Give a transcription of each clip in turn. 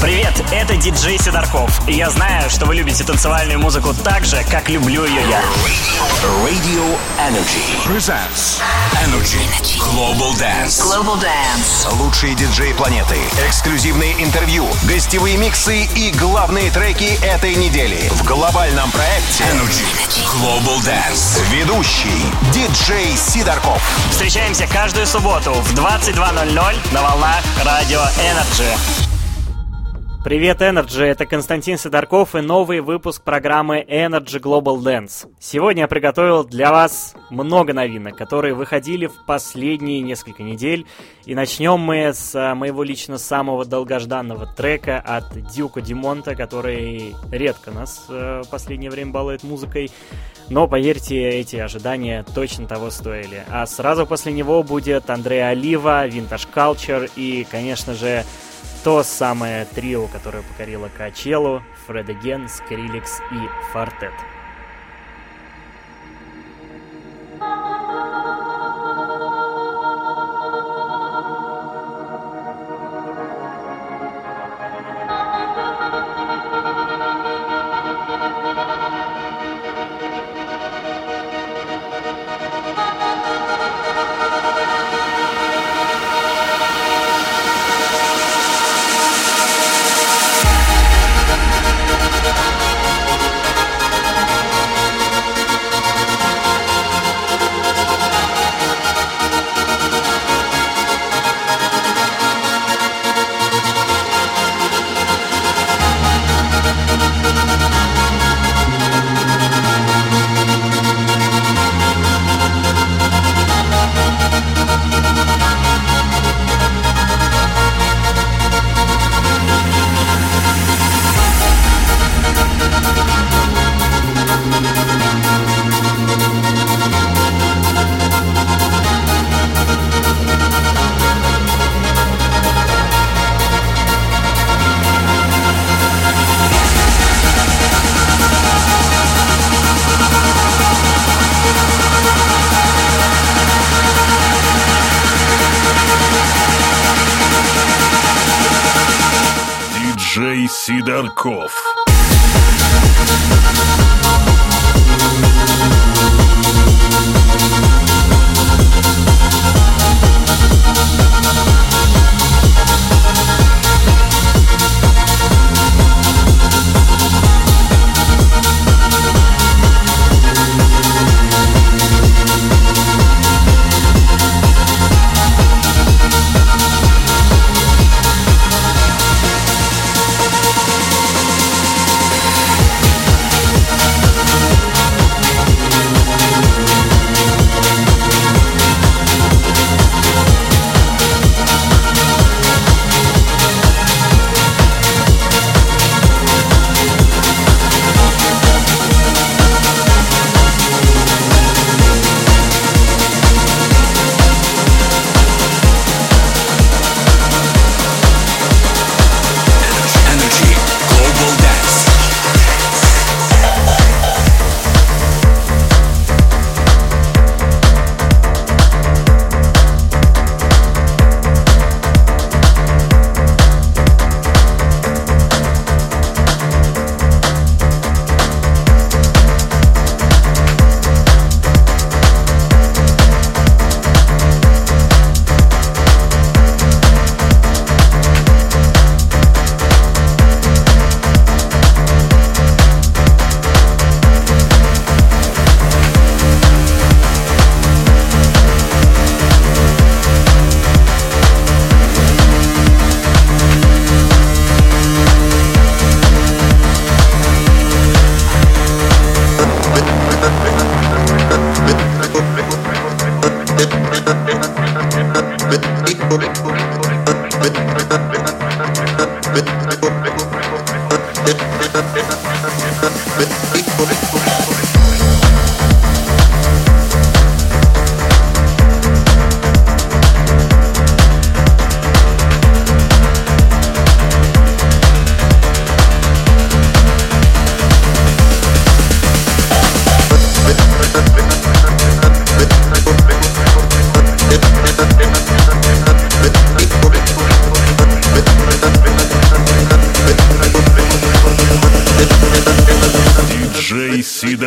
Привет, это диджей Сидорков. И я знаю, что вы любите танцевальную музыку так же, как люблю ее я. Radio Energy presents Energy Global Dance. Global Dance. Лучшие диджеи планеты, эксклюзивные интервью, гостевые миксы и главные треки этой недели в глобальном проекте Energy Global Dance. Ведущий диджей Сидорков. Встречаемся каждую субботу в 22.00 на волнах Радио Energy. Привет, Energy! Это Константин Сидорков и новый выпуск программы Energy Global Dance. Сегодня я приготовил для вас много новинок, которые выходили в последние несколько недель. И начнем мы с а, моего лично самого долгожданного трека от Дюка Димонта, который редко нас э, в последнее время балует музыкой. Но, поверьте, эти ожидания точно того стоили. А сразу после него будет Андреа Олива, Vintage Culture и, конечно же, то самое трио, которое покорило Качелу, Фред Ген, Скриликс и Фортет. Диджей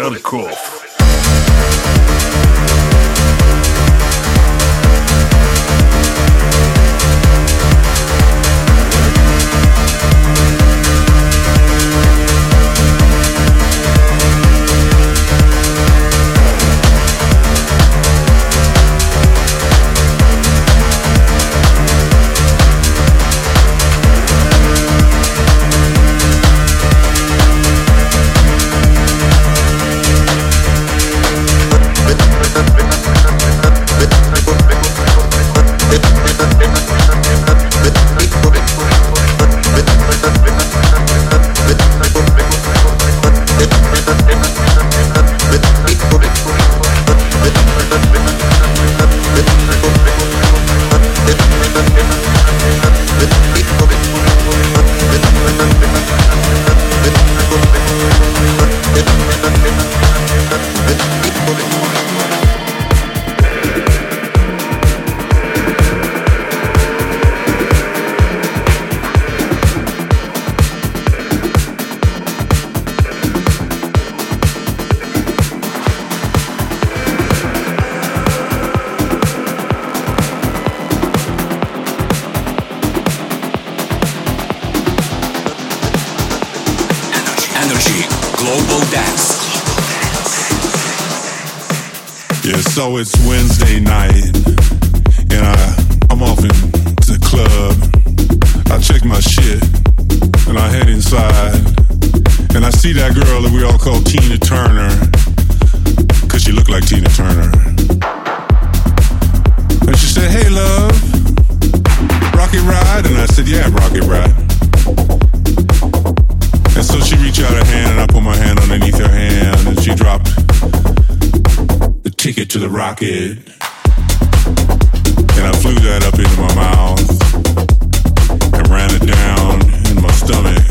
Sterkov. energy, global dance. Yeah, so it's Wednesday night, and I, I'm off in the club. I check my shit, and I head inside, and I see that girl that we all call Tina Turner, cause she looked like Tina Turner. And she said, hey love, Rocket Ride? And I said, yeah, Rocket Ride. She reached out her hand, and I put my hand underneath her hand, and she dropped the ticket to the rocket. And I flew that up into my mouth and ran it down in my stomach.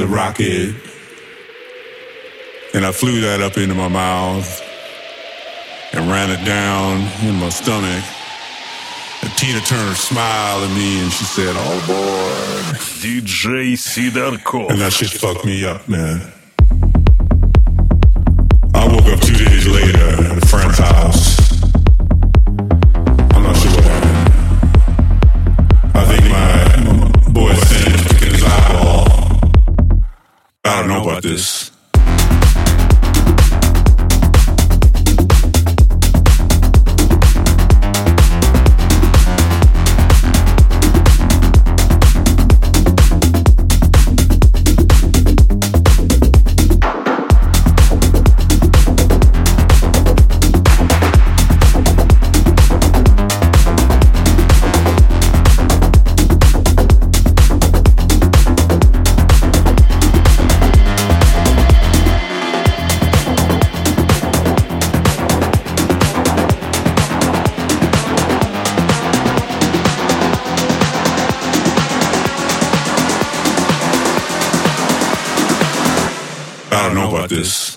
the rocket and I flew that up into my mouth and ran it down in my stomach. And Tina Turner smiled at me and she said, "Oh boy, DJ Sidarkov." And that shit fucked me up, man. This. This.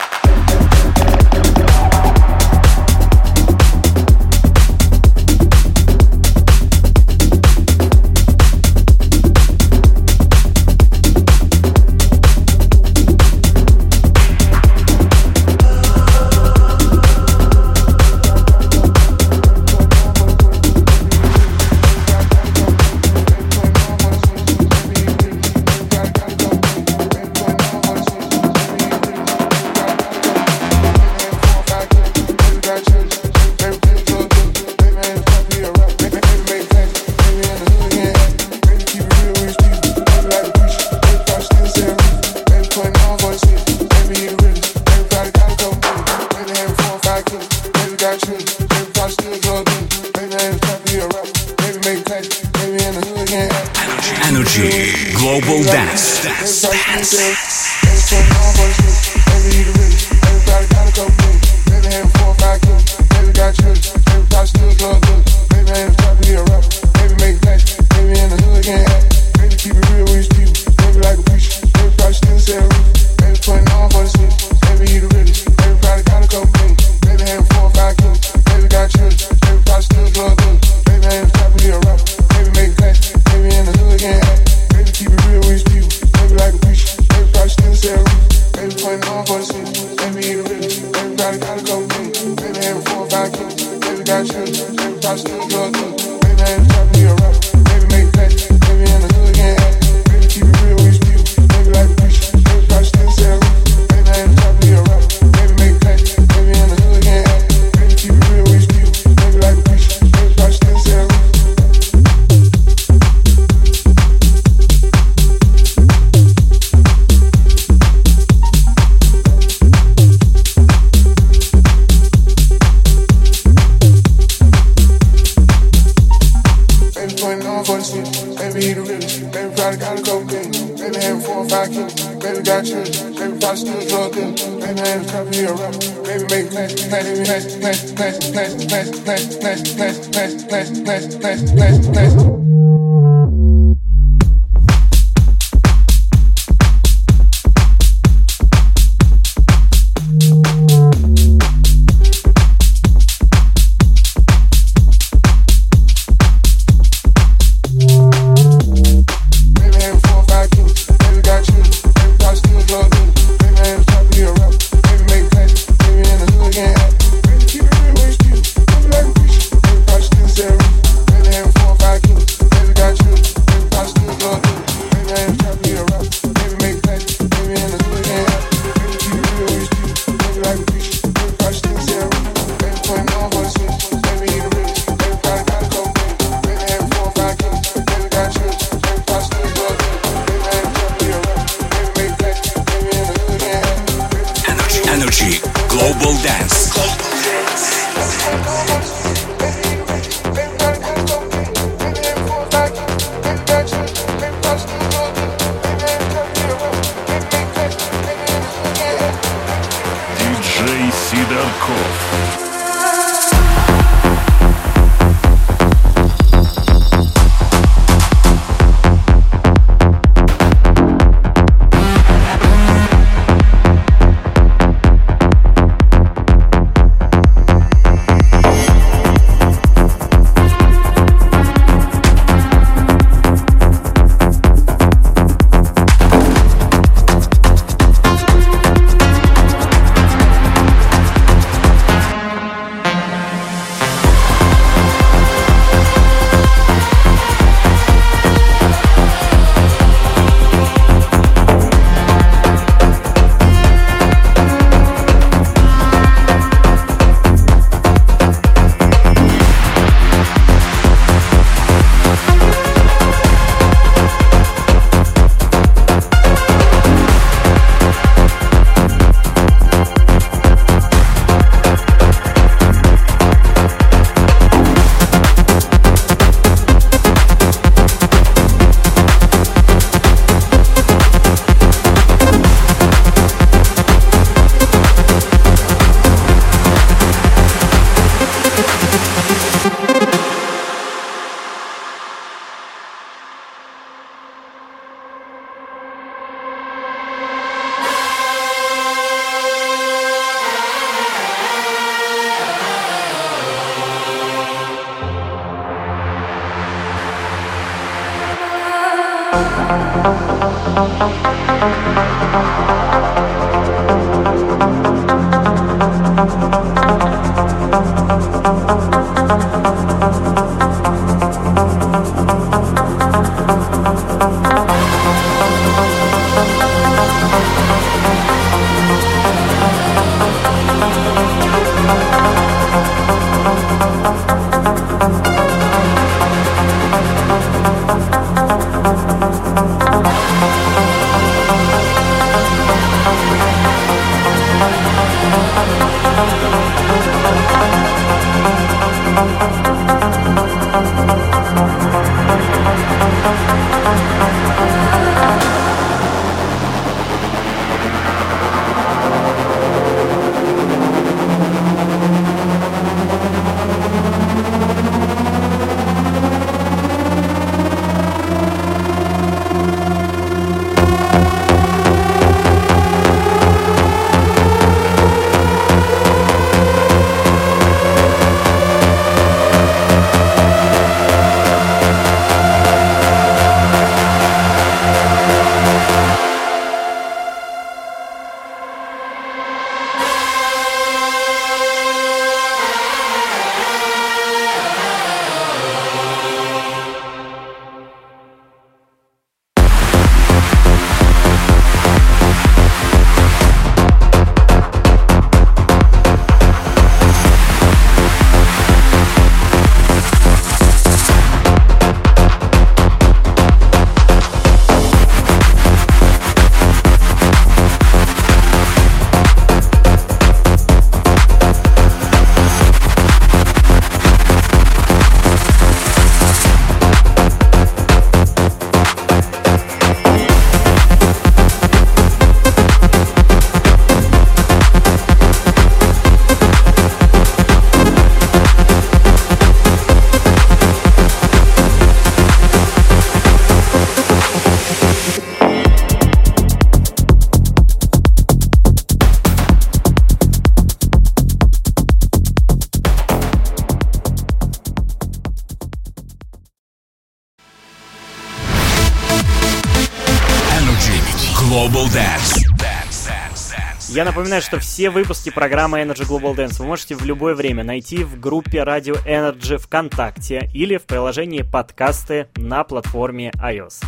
Я напоминаю, что все выпуски программы Energy Global Dance вы можете в любое время найти в группе Radio Energy ВКонтакте или в приложении подкасты на платформе iOS.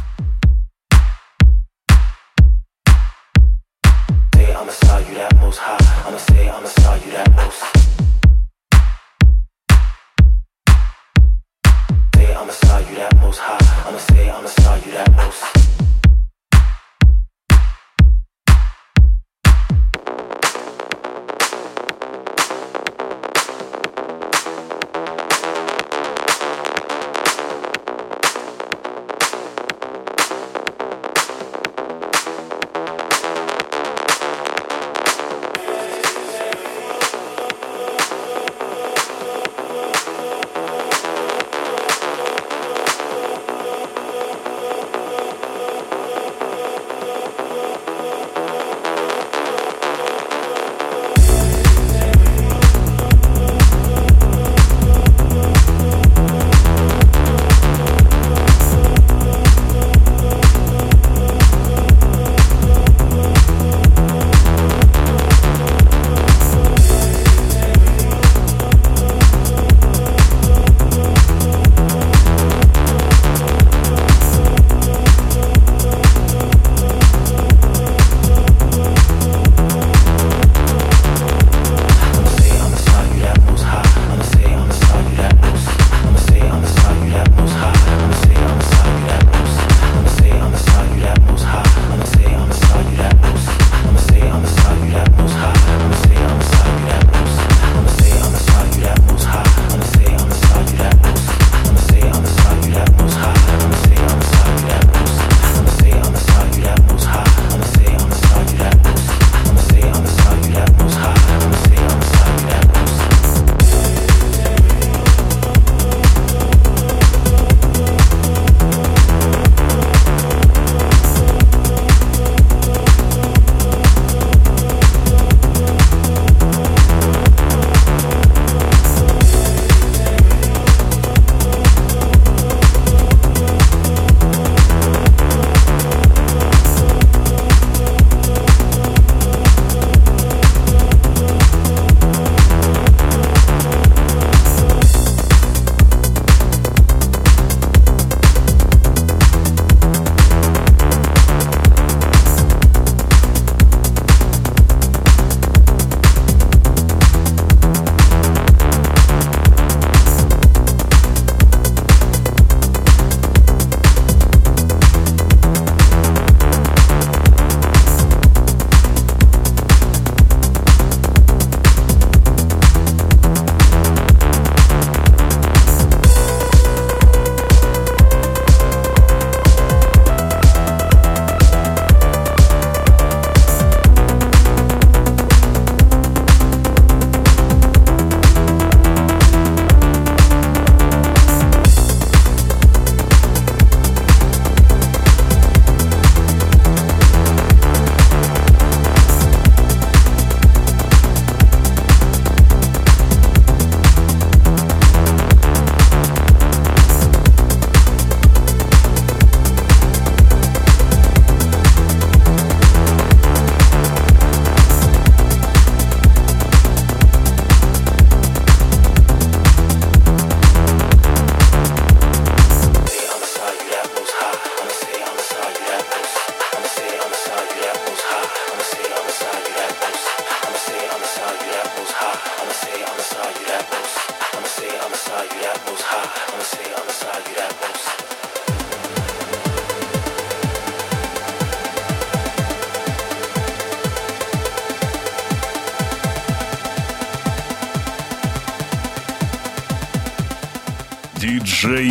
I'ma star you that most high. I'ma say I'ma star you that most.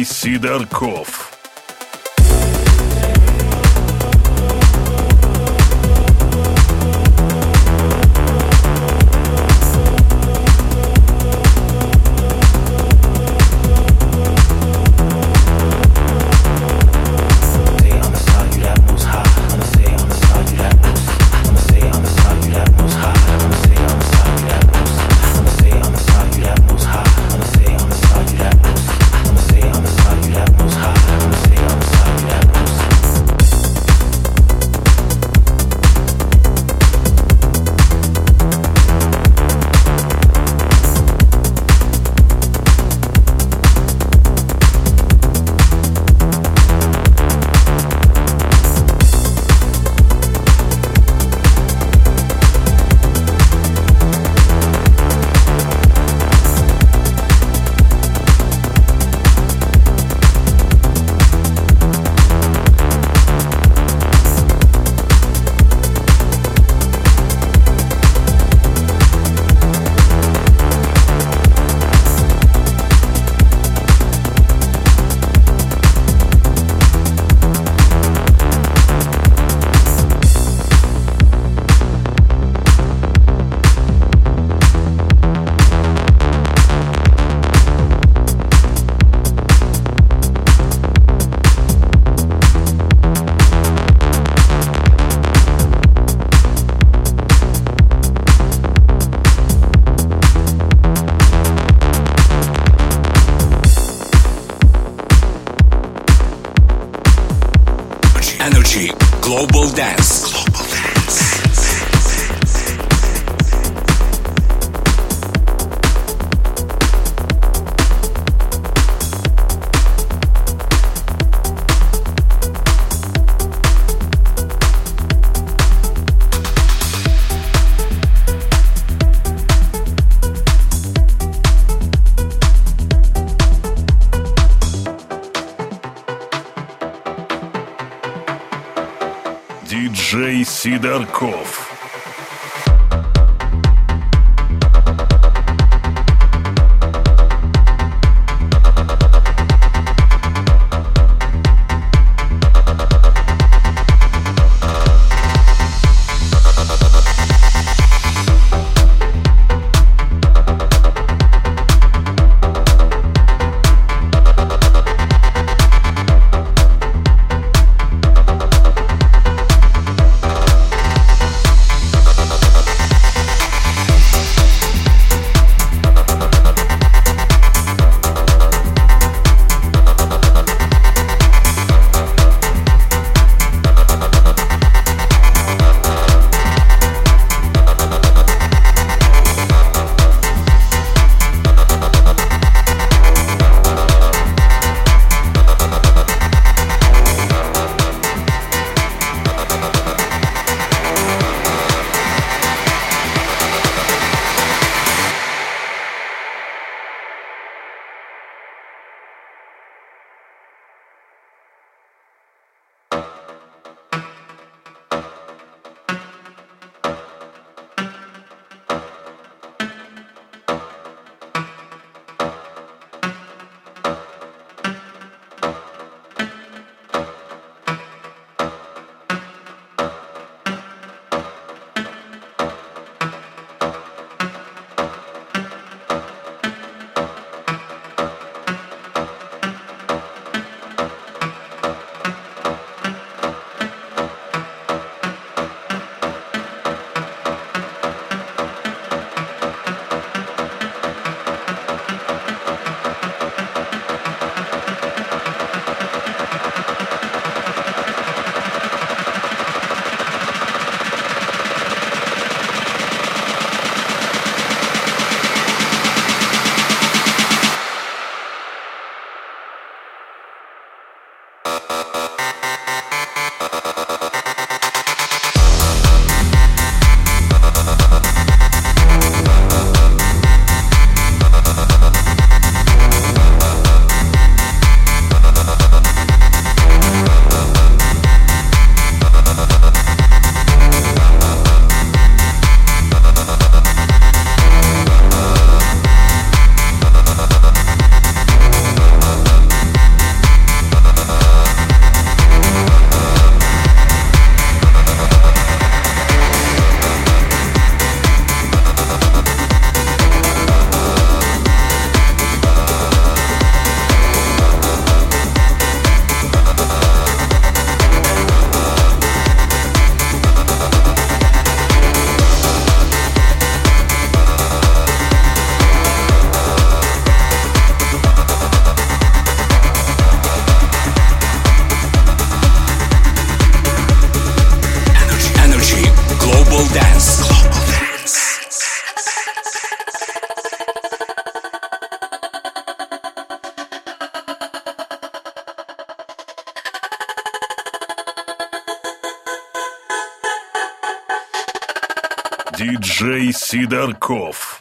Сидорков. Диджей Сидорков. Джей Сидорков.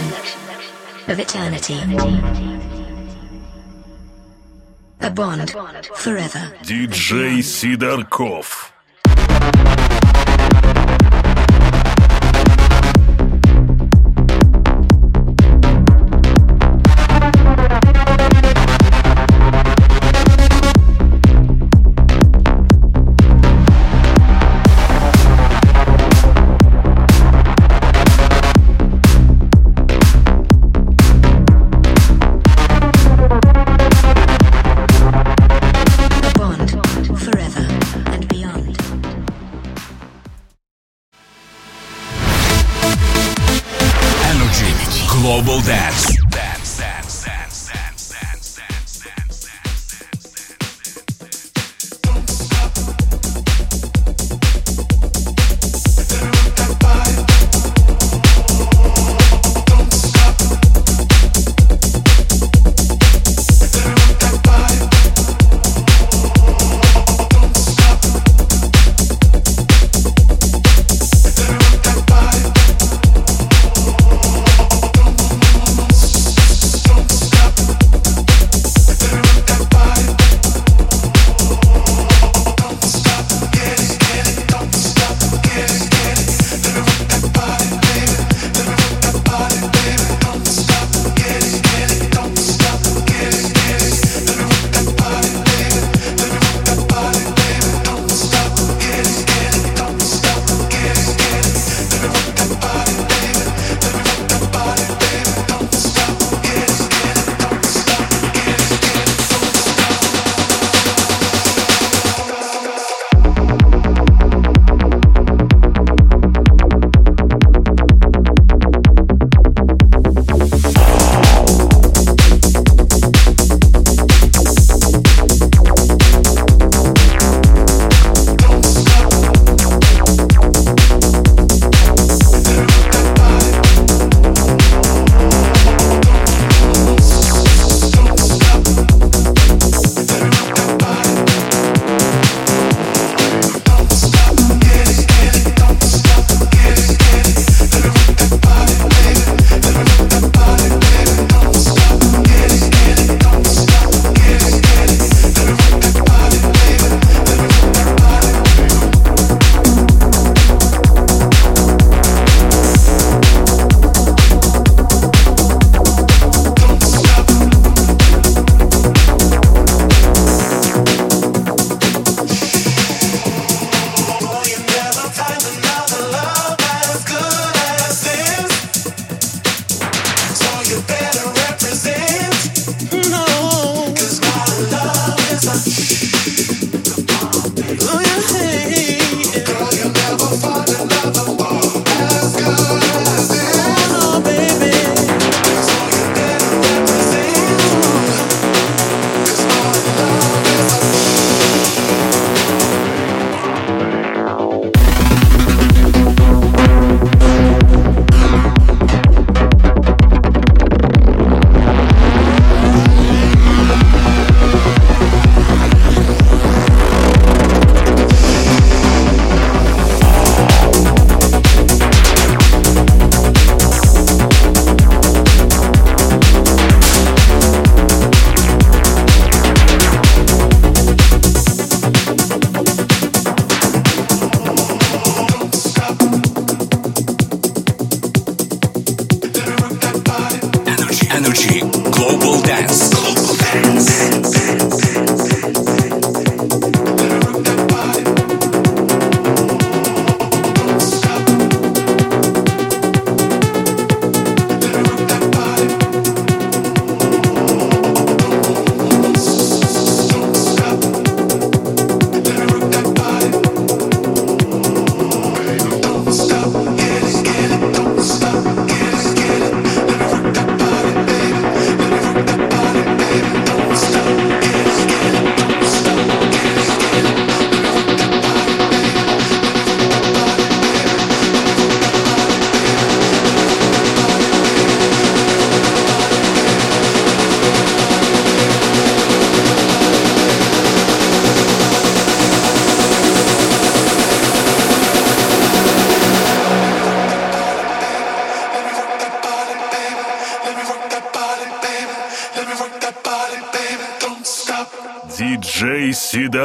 reflection of eternity. A bond forever. DJ Sidarkov. Google that.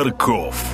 Dance.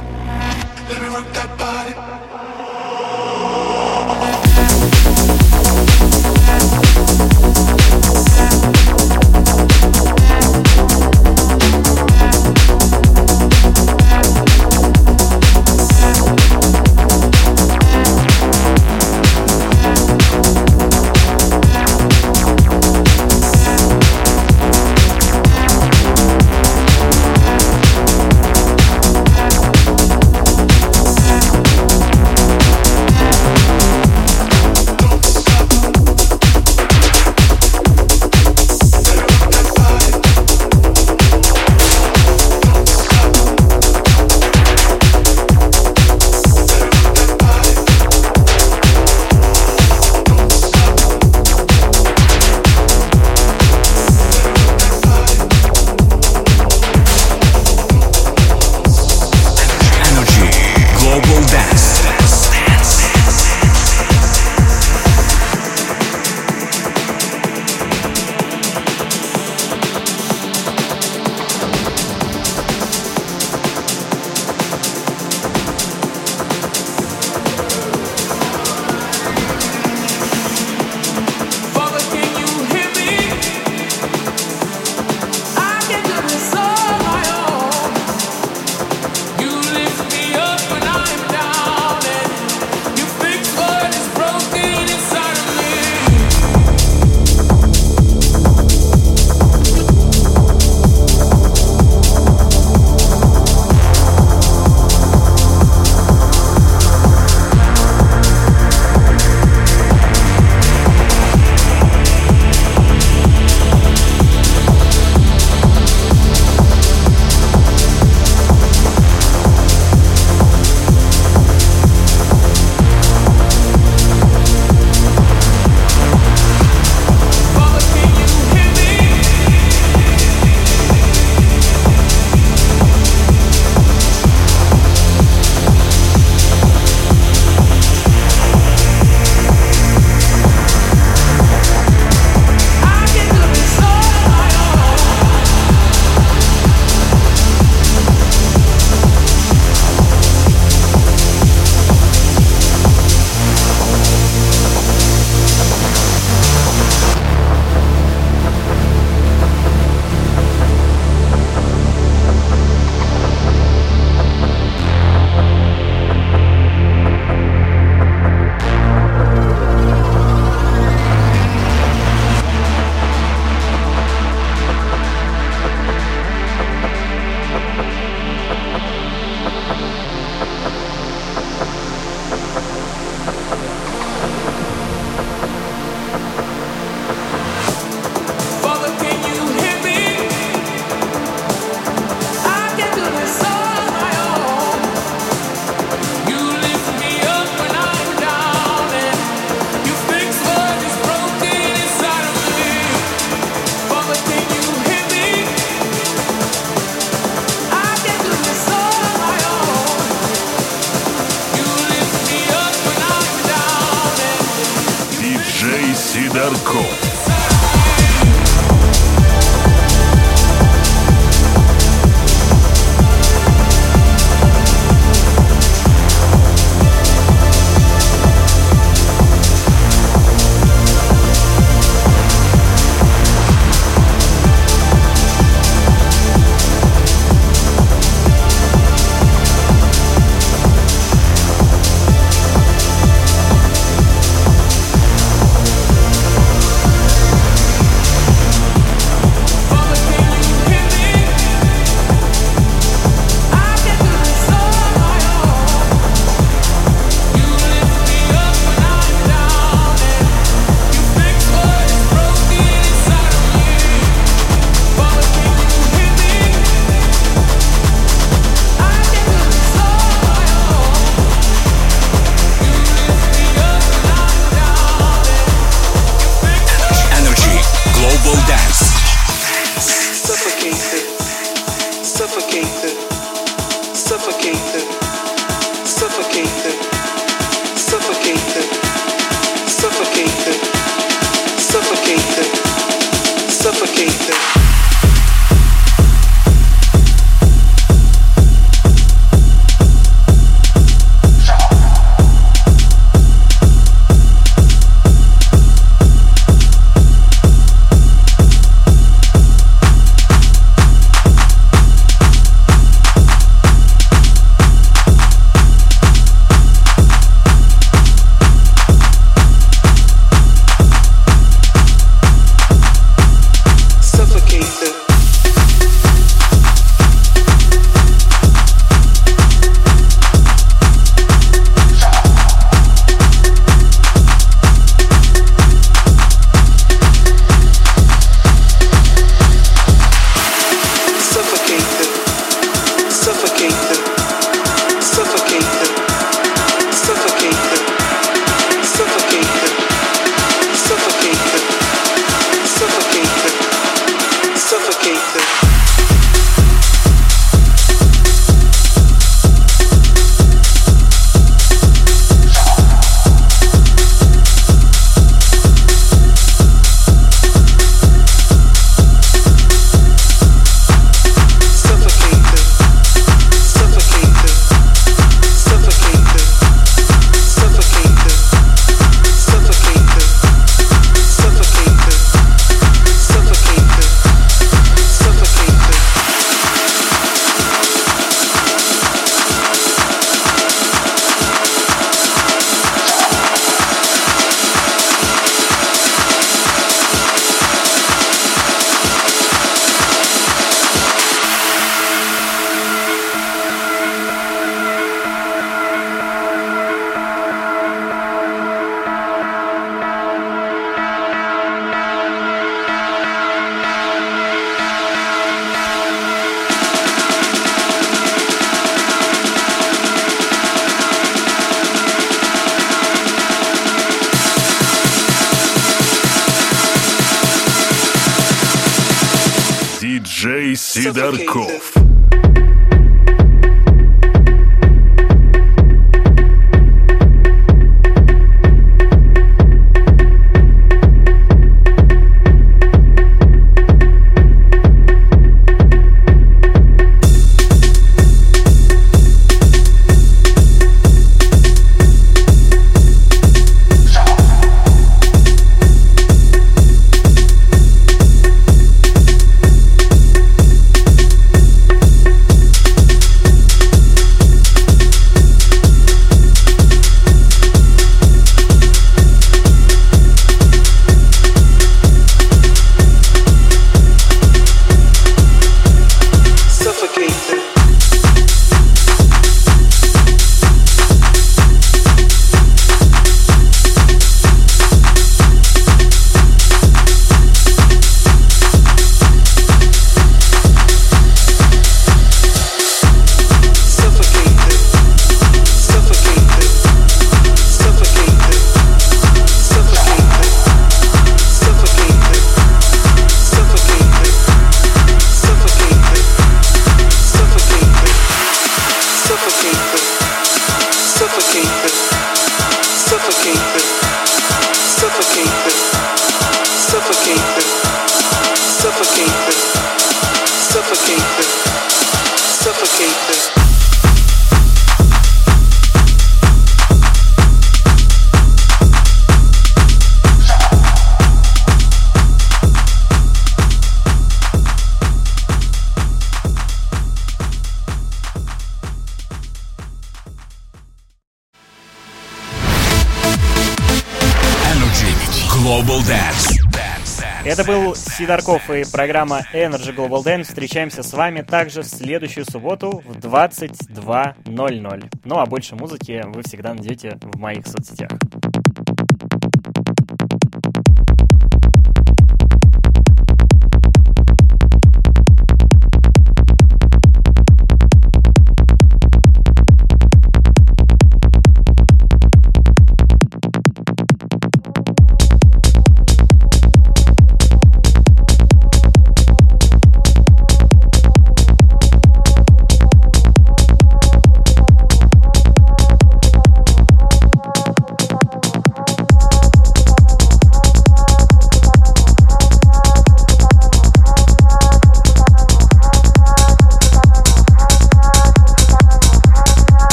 Сидорков и программа Energy Global Dance. Встречаемся с вами также в следующую субботу в 22.00. Ну а больше музыки вы всегда найдете в моих соцсетях.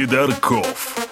Сидорков.